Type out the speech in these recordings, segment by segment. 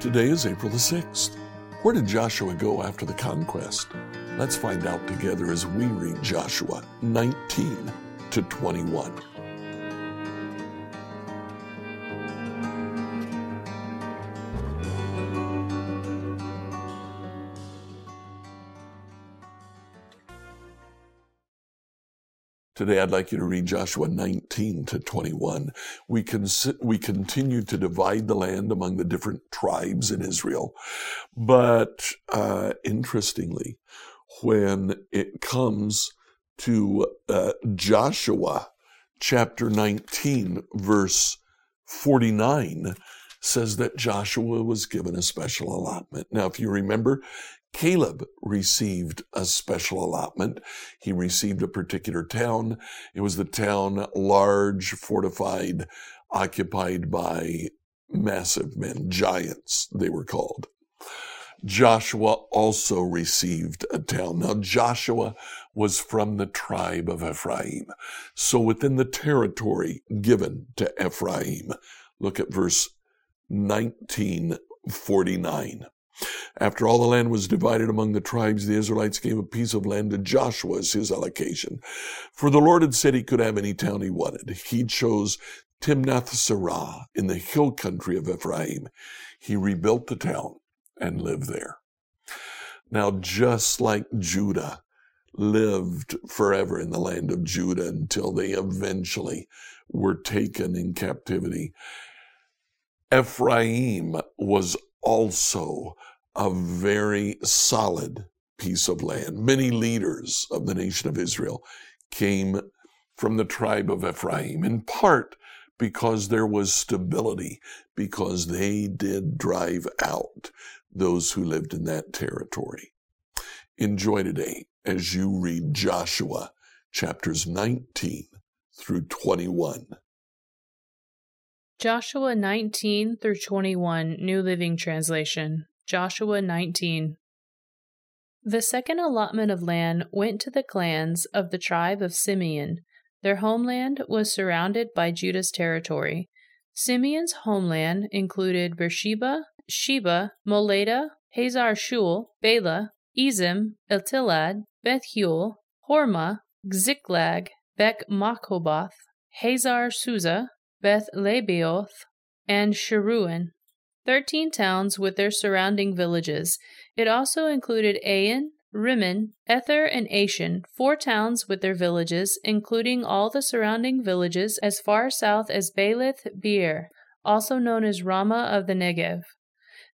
Today is April the 6th. Where did Joshua go after the conquest? Let's find out together as we read Joshua 19 to 21. Today, I'd like you to read Joshua 19 to 21. We, we continue to divide the land among the different tribes in Israel. But uh, interestingly, when it comes to uh, Joshua chapter 19, verse 49, says that Joshua was given a special allotment. Now, if you remember, Caleb received a special allotment. He received a particular town. It was the town large, fortified, occupied by massive men, giants, they were called. Joshua also received a town. Now, Joshua was from the tribe of Ephraim. So within the territory given to Ephraim, look at verse 1949. After all the land was divided among the tribes, the Israelites gave a piece of land to Joshua as his allocation. For the Lord had said he could have any town he wanted. He chose Timnath Serah in the hill country of Ephraim. He rebuilt the town and lived there. Now, just like Judah lived forever in the land of Judah until they eventually were taken in captivity, Ephraim was also a very solid piece of land. Many leaders of the nation of Israel came from the tribe of Ephraim, in part because there was stability, because they did drive out those who lived in that territory. Enjoy today as you read Joshua chapters 19 through 21. Joshua 19 through 21, New Living Translation. Joshua 19. The second allotment of land went to the clans of the tribe of Simeon. Their homeland was surrounded by Judah's territory. Simeon's homeland included Beersheba, Sheba, Moladah, Hazar Shual, Bela, Ezem, Eltolad, Beth Hul, Hormah, Ziklag, Beth Marcaboth, Hazar Susah, Beth Lebaoth, and Sharuhen, thirteen towns with their surrounding villages. It also included Ain, Rimmon, Ether, and Ashan, four towns with their villages, including all the surrounding villages as far south as Baalath Beer, also known as Ramah of the Negev.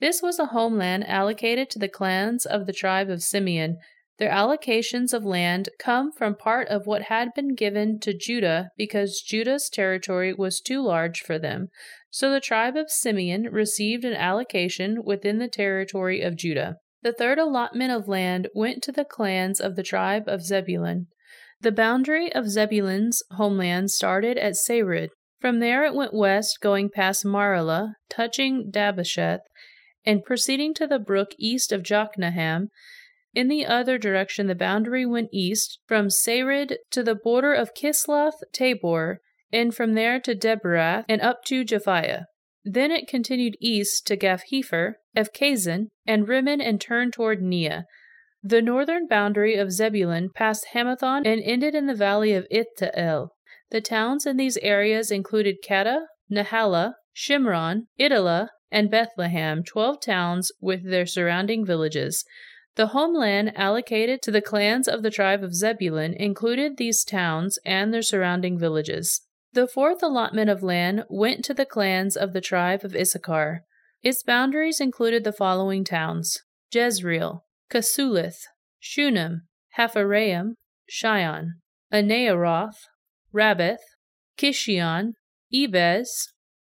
This was a homeland allocated to the clans of the tribe of Simeon, their allocations of land come from part of what had been given to Judah because Judah's territory was too large for them. So the tribe of Simeon received an allocation within the territory of Judah. The third allotment of land went to the clans of the tribe of Zebulun. The boundary of Zebulun's homeland started at Sarid. From there it went west, going past Maralah, touching Dabbesheth, and proceeding to the brook east of Jokneam, in the other direction, the boundary went east from Sarid to the border of Kisloth Tabor, and from there to Daberath and up to Japhia. Then it continued east to Gath-hepher, Eth-kazin, and Rimmon and turned toward Neah. The northern boundary of Zebulun passed Hannathon and ended in the valley of Iphtah-el. The towns in these areas included Kattath, Nahalal, Shimron, Idalah, and Bethlehem, twelve towns with their surrounding villages. The homeland allocated to the clans of the tribe of Zebulun included these towns and their surrounding villages. The fourth allotment of land went to the clans of the tribe of Issachar. Its boundaries included the following towns Jezreel, Casluhith, Shunem, Hapharaim, Shion, Anaharath, Rabbith, Kishion, Ebez,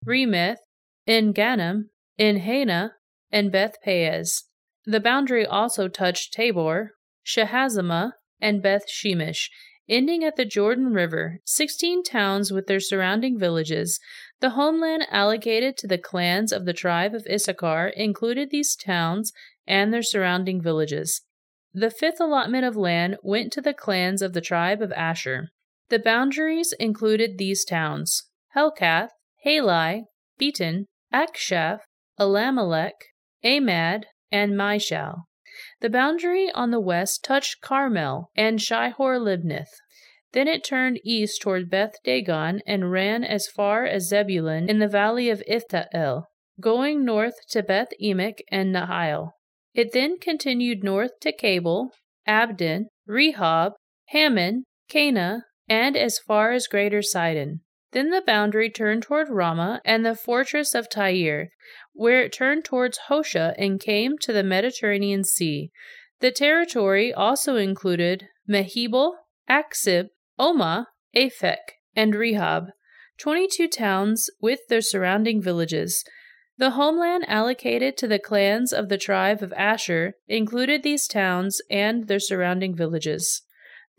Remeth, En-gannim, En-haddah, and Beth Pazzez. The boundary also touched Tabor, Shahazumah, and Beth Shemesh, ending at the Jordan River, sixteen towns with their surrounding villages. The homeland allocated to the clans of the tribe of Issachar included these towns and their surrounding villages. The fifth allotment of land went to the clans of the tribe of Asher. The boundaries included these towns Helkath, Halai, Beten, Achshaph, Allammelech, Amad, and Mishal. The boundary on the west touched Carmel and Shihor Libnath. Then it turned east toward Beth Dagon and ran as far as Zebulun in the valley of Iphtah-el, going north to Beth Emek and Nahil. It then continued north to Cabul, Abdon, Rehob, Hammon, Kanah, and as far as Greater Sidon. Then the boundary turned toward Ramah and the fortress of Tyre, where it turned towards Hosah and came to the Mediterranean Sea. The territory also included Mehebel, Achzib, Ummah, Aphek, and Rehob, 22 towns with their surrounding villages. The homeland allocated to the clans of the tribe of Asher included these towns and their surrounding villages.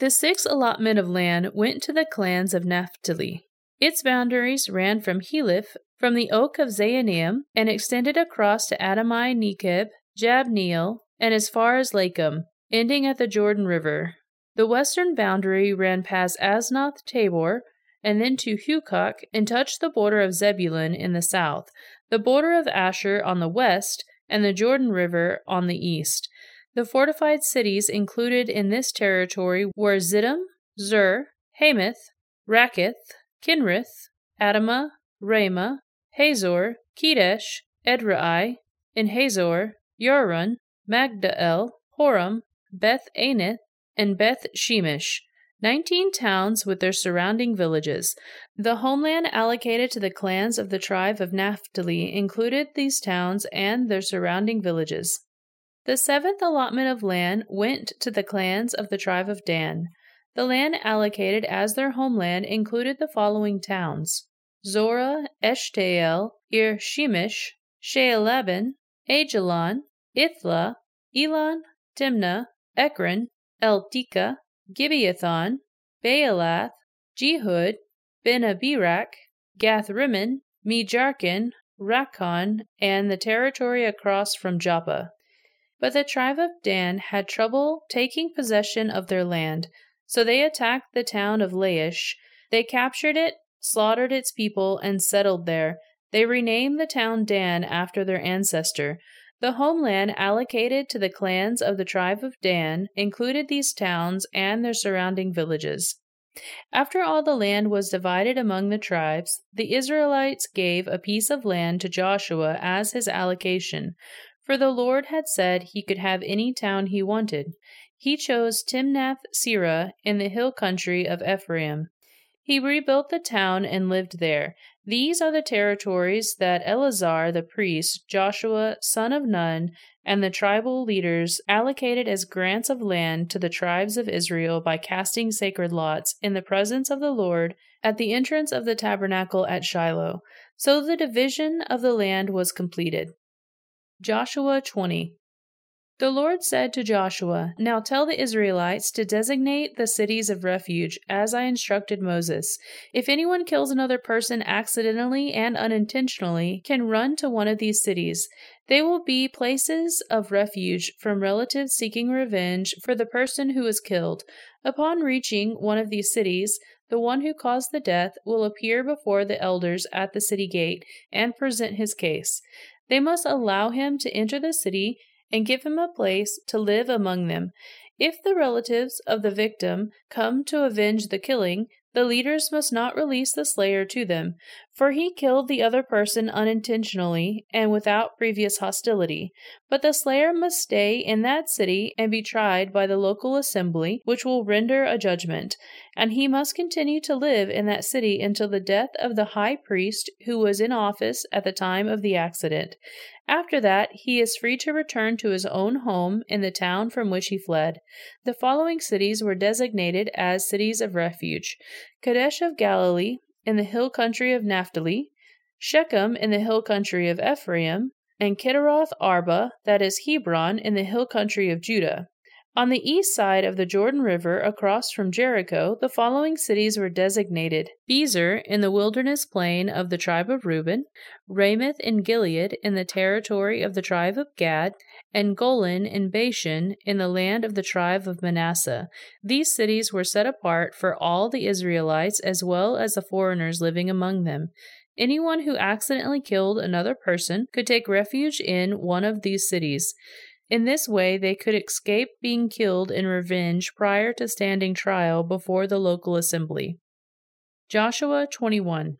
The sixth allotment of land went to the clans of Naphtali. Its boundaries ran from Heleph, from the oak of Zaanannim, and extended across to Adami Nekeb, Jabneel, and as far as Lakkum, ending at the Jordan River. The western boundary ran past Aznoth Tabor, and then to Hukkok, and touched the border of Zebulun in the south, the border of Asher on the west, and the Jordan River on the east. The fortified cities included in this territory were Ziddim, Zur, Hammath, Rakkath, Kinnereth, Adamah, Ramah, Hazor, Kedesh, Edrei, and Hazor, Yiron, Migdal-el, Horem, Beth Anath, and Beth Shemesh, nineteen towns with their surrounding villages. The homeland allocated to the clans of the tribe of Naphtali included these towns and their surrounding villages. The seventh allotment of land went to the clans of the tribe of Dan. The land allocated as their homeland included the following towns Zorah, Eshtaol, Ir Shemesh, Shaalabbin, Aijalon, Ithlah, Elon, Timnah, Ekron, Eltekeh, Gibbethon, Baalath, Jehud, Bene-berak, Gathrimmon, Mejarkon, Rakkon, and the territory across from Joppa. But the tribe of Dan had trouble taking possession of their land, so they attacked the town of Laish. They captured it, slaughtered its people, and settled there. They renamed the town Dan after their ancestor. The homeland allocated to the clans of the tribe of Dan included these towns and their surrounding villages. After all the land was divided among the tribes, the Israelites gave a piece of land to Joshua as his allocation, for the Lord had said he could have any town he wanted. He chose Timnath Serah in the hill country of Ephraim. He rebuilt the town and lived there. These are the territories that Eleazar the priest, Joshua son of Nun, and the tribal leaders allocated as grants of land to the tribes of Israel by casting sacred lots in the presence of the Lord at the entrance of the tabernacle at Shiloh. So the division of the land was completed. Joshua 20. The Lord said to Joshua, Now tell the Israelites to designate the cities of refuge, as I instructed Moses. If anyone kills another person accidentally and unintentionally, can run to one of these cities. They will be places of refuge from relatives seeking revenge for the person who was killed. Upon reaching one of these cities, the one who caused the death will appear before the elders at the city gate and present his case. They must allow him to enter the city and give him a place to live among them. If the relatives of the victim come to avenge the killing, the leaders must not release the slayer to them, for he killed the other person unintentionally and without previous hostility. But the slayer must stay in that city and be tried by the local assembly, which will render a judgment, and he must continue to live in that city until the death of the high priest who was in office at the time of the accident. After that, he is free to return to his own home in the town from which he fled. The following cities were designated as cities of refuge Kedesh of Galilee, in the hill country of Naphtali, Shechem in the hill country of Ephraim, and Kiriath Arba, that is Hebron, in the hill country of Judah. On the east side of the Jordan River, across from Jericho, the following cities were designated Bezer in the wilderness plain of the tribe of Reuben, Ramoth in Gilead in the territory of the tribe of Gad, and Golan in Bashan in the land of the tribe of Manasseh. These cities were set apart for all the Israelites as well as the foreigners living among them. Anyone who accidentally killed another person could take refuge in one of these cities. In this way, they could escape being killed in revenge prior to standing trial before the local assembly. Joshua 21.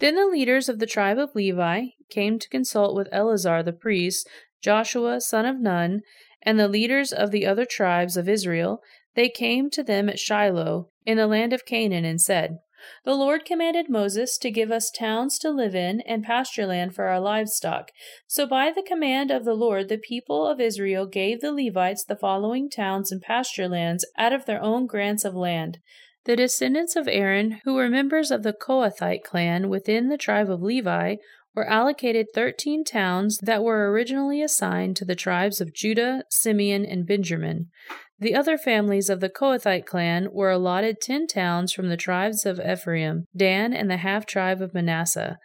Then the leaders of the tribe of Levi came to consult with Eleazar the priest, Joshua son of Nun, and the leaders of the other tribes of Israel. They came to them at Shiloh, in the land of Canaan, and said, the Lord commanded Moses to give us towns to live in and pasture land for our livestock. So by the command of the Lord, the people of Israel gave the Levites the following towns and pasture lands out of their own grants of land. The descendants of Aaron, who were members of the Kohathite clan within the tribe of Levi, were allocated 13 towns that were originally assigned to the tribes of Judah, Simeon, and Benjamin. The other families of the Kohathite clan were allotted ten towns from the tribes of Ephraim, Dan, and the half tribe of Manasseh.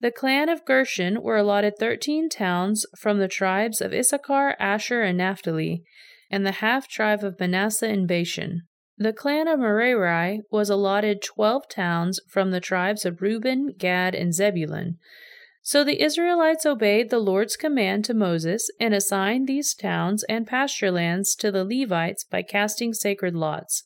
The clan of Gershon were allotted thirteen towns from the tribes of Issachar, Asher, and Naphtali, and the half tribe of Manasseh and Bashan. The clan of Merari was allotted twelve towns from the tribes of Reuben, Gad, and Zebulun. So the Israelites obeyed the Lord's command to Moses and assigned these towns and pasture lands to the Levites by casting sacred lots.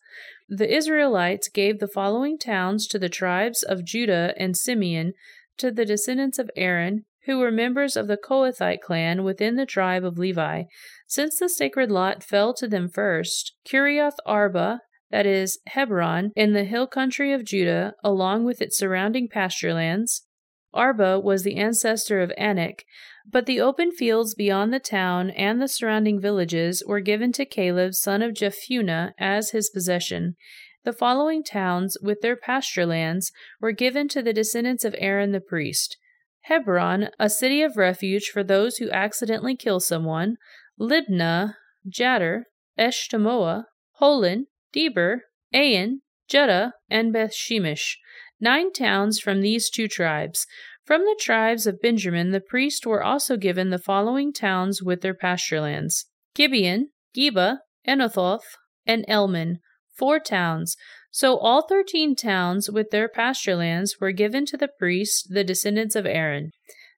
The Israelites gave the following towns to the tribes of Judah and Simeon to the descendants of Aaron, who were members of the Kohathite clan within the tribe of Levi. Since the sacred lot fell to them first, Kiriath Arba, that is, Hebron, in the hill country of Judah, along with its surrounding pasture lands, Arba was the ancestor of Anak, but the open fields beyond the town and the surrounding villages were given to Caleb son of Jephunneh as his possession. The following towns, with their pasture lands, were given to the descendants of Aaron the priest. Hebron, a city of refuge for those who accidentally kill someone, Libnah, Jattir, Eshtemoa, Holon, Debir, Ain, Juttah, and Beth Shemesh nine towns from these two tribes. From the tribes of Benjamin, the priests were also given the following towns with their pasture lands Gibeon, Geba, Anathoth, and Almon, four towns. So all thirteen towns with their pasture lands were given to the priests, the descendants of Aaron.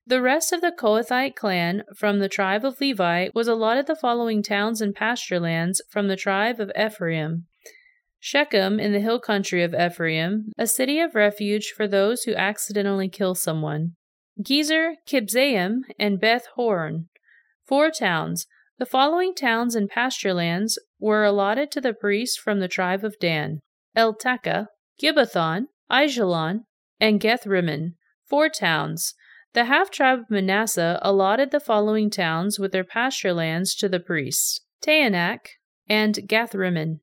The rest of the Kohathite clan from the tribe of Levi was allotted the following towns and pasture lands from the tribe of Ephraim Shechem in the hill country of Ephraim, a city of refuge for those who accidentally kill someone. Gezer, Kibzaim, and Beth Horon, four towns. The following towns and pasture lands were allotted to the priests from the tribe of Dan: Eltekeh, Gibbethon, Aijalon, and Gathrimmon, four towns. The half tribe of Manasseh allotted the following towns with their pasture lands to the priests: Taanach and Gathrimmon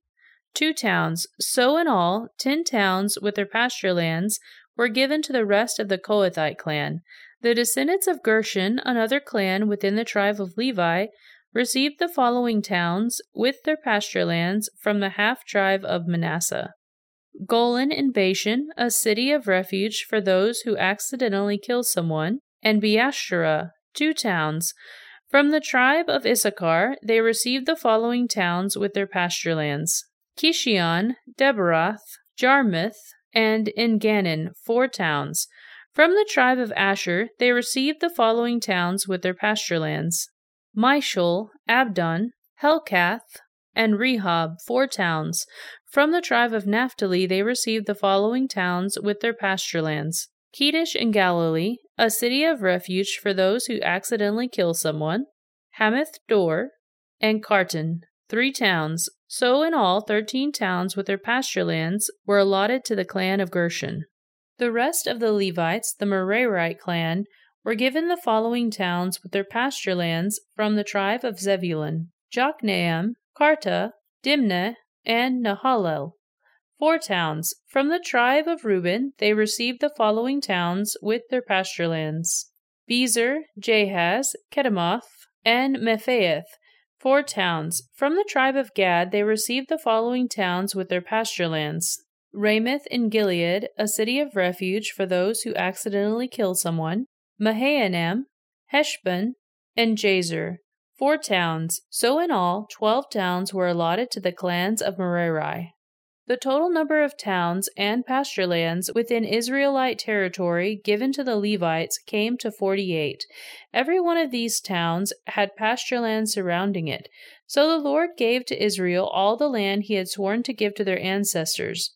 two towns. So in all, ten towns with their pasture lands were given to the rest of the Kohathite clan. The descendants of Gershon, another clan within the tribe of Levi, received the following towns with their pasture lands from the half tribe of Manasseh. Golan and Bashan, a city of refuge for those who accidentally kill someone, and Beeshterah, two towns. From the tribe of Issachar, they received the following towns with their pasture lands Kishion, Daberath, Jarmuth, and Engannim, four towns. From the tribe of Asher they received the following towns with their pasture lands Mishal, Abdon, Helkath, and Rehob, four towns. From the tribe of Naphtali they received the following towns with their pasture lands Kedesh in Galilee, a city of refuge for those who accidentally kill someone, Hammoth Dor, and Kartan, three towns. So in all, thirteen towns with their pasture lands were allotted to the clan of Gershon. The rest of the Levites, the Merarite clan, were given the following towns with their pasture lands from the tribe of Zebulun Jokneam, Kartah, Dimnah, and Nahalal. Four towns. From the tribe of Reuben, they received the following towns with their pasture lands Bezer, Jahaz, Kedemoth, and Mephaath, Four towns. From the tribe of Gad, they received the following towns with their pasture lands Ramoth in Gilead, a city of refuge for those who accidentally kill someone, Mahanaim, Heshbon, and Jazer, four towns. So in all, twelve towns were allotted to the clans of Merari. The total number of towns and pasture lands within Israelite territory given to the Levites came to 48. Every one of these towns had pasture land surrounding it. So the Lord gave to Israel all the land he had sworn to give to their ancestors.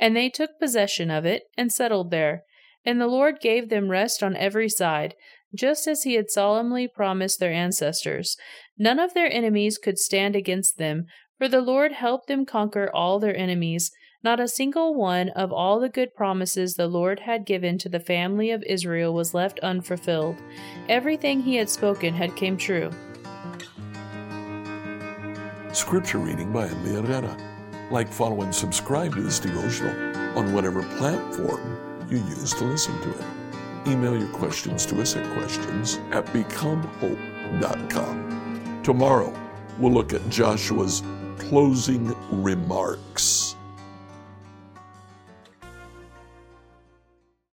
And they took possession of it and settled there. And the Lord gave them rest on every side, just as he had solemnly promised their ancestors. None of their enemies could stand against them, for the Lord helped them conquer all their enemies. Not a single one of all the good promises the Lord had given to the family of Israel was left unfulfilled. Everything he had spoken had came true. Scripture reading by Emily Herrera. Like, follow, and subscribe to this devotional on whatever platform you use to listen to it. Email your questions to us at questions at becomehope.com. Tomorrow, we'll look at Joshua's closing remarks.